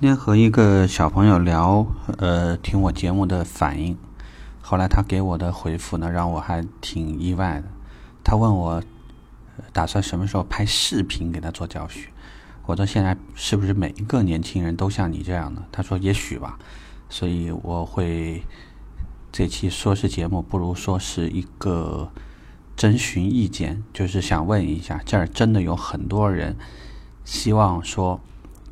今天和一个小朋友聊，呃，听我节目的反应。后来他给我的回复呢，让我还挺意外的。他问我打算什么时候拍视频给他做教学。我说现在是不是每一个年轻人都像你这样的？他说也许吧。所以我会这期说是节目，不如说是一个征询意见，就是想问一下，这儿真的有很多人希望说。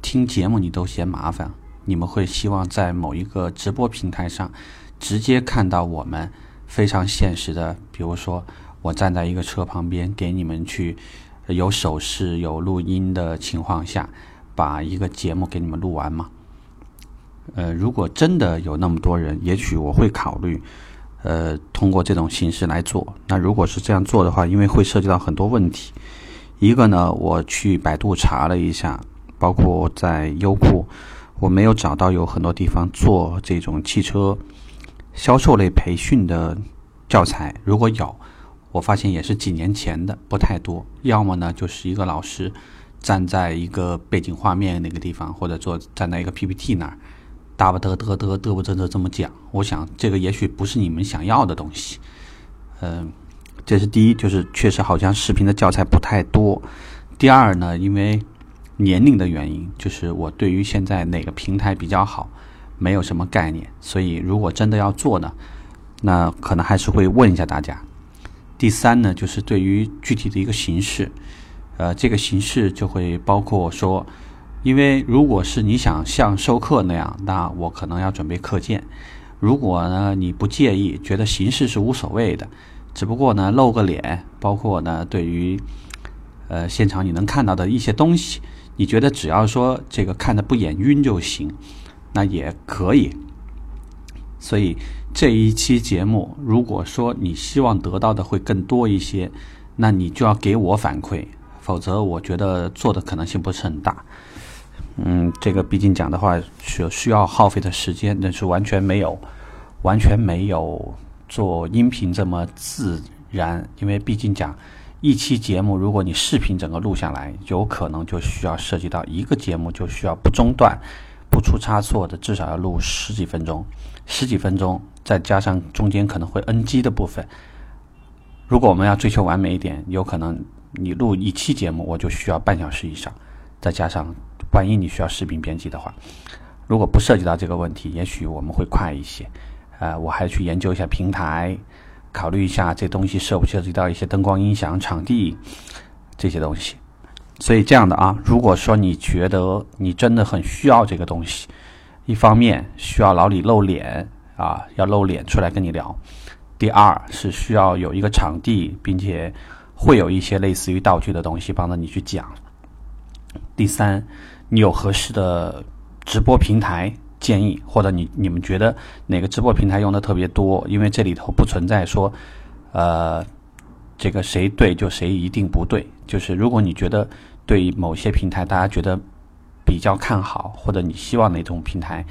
听节目你都嫌麻烦，你们会希望在某一个直播平台上直接看到我们非常现实的，比如说我站在一个车旁边给你们去有手势、有录音的情况下，把一个节目给你们录完吗？呃，如果真的有那么多人，也许我会考虑，呃，通过这种形式来做。那如果是这样做的话，因为会涉及到很多问题，一个呢，我去百度查了一下。包括在优酷，我没有找到有很多地方做这种汽车销售类培训的教材。如果有，我发现也是几年前的，不太多。要么呢，就是一个老师站在一个背景画面那个地方，或者坐站在一个 PPT 那儿，嘚不嘚嘚嘚嘚不嘚嘚这么讲。我想这个也许不是你们想要的东西。嗯，这是第一，就是确实好像视频的教材不太多。第二呢，因为年龄的原因，就是我对于现在哪个平台比较好，没有什么概念。所以如果真的要做呢，那可能还是会问一下大家。第三呢，就是对于具体的一个形式，呃，这个形式就会包括说，因为如果是你想像授课那样，那我可能要准备课件。如果呢你不介意，觉得形式是无所谓的，只不过呢露个脸，包括呢对于呃现场你能看到的一些东西。你觉得只要说这个看的不眼晕就行，那也可以。所以这一期节目，如果说你希望得到的会更多一些，那你就要给我反馈，否则我觉得做的可能性不是很大。嗯，这个毕竟讲的话是需要耗费的时间，那是完全没有完全没有做音频这么自然，因为毕竟讲。一期节目，如果你视频整个录下来，有可能就需要涉及到一个节目就需要不中断、不出差错的，至少要录十几分钟。十几分钟，再加上中间可能会 NG 的部分。如果我们要追求完美一点，有可能你录一期节目，我就需要半小时以上。再加上万一你需要视频编辑的话，如果不涉及到这个问题，也许我们会快一些。呃，我还去研究一下平台。考虑一下这东西涉不涉及到一些灯光、音响、场地这些东西，所以这样的啊，如果说你觉得你真的很需要这个东西，一方面需要老李露脸啊，要露脸出来跟你聊；第二是需要有一个场地，并且会有一些类似于道具的东西帮着你去讲；第三，你有合适的直播平台。建议或者你你们觉得哪个直播平台用的特别多？因为这里头不存在说，呃，这个谁对就谁一定不对。就是如果你觉得对某些平台大家觉得比较看好，或者你希望哪种平台，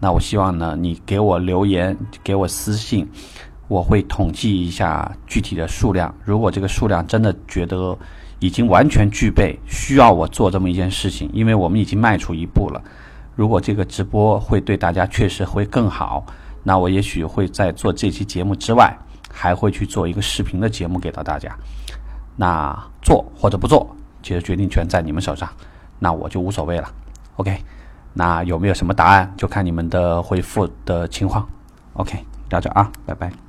那我希望呢你给我留言，给我私信，我会统计一下具体的数量。如果这个数量真的觉得已经完全具备，需要我做这么一件事情，因为我们已经迈出一步了。如果这个直播会对大家确实会更好，那我也许会在做这期节目之外，还会去做一个视频的节目给到大家。那做或者不做，其实决定权在你们手上，那我就无所谓了。OK，那有没有什么答案，就看你们的回复的情况。OK，聊着啊，拜拜。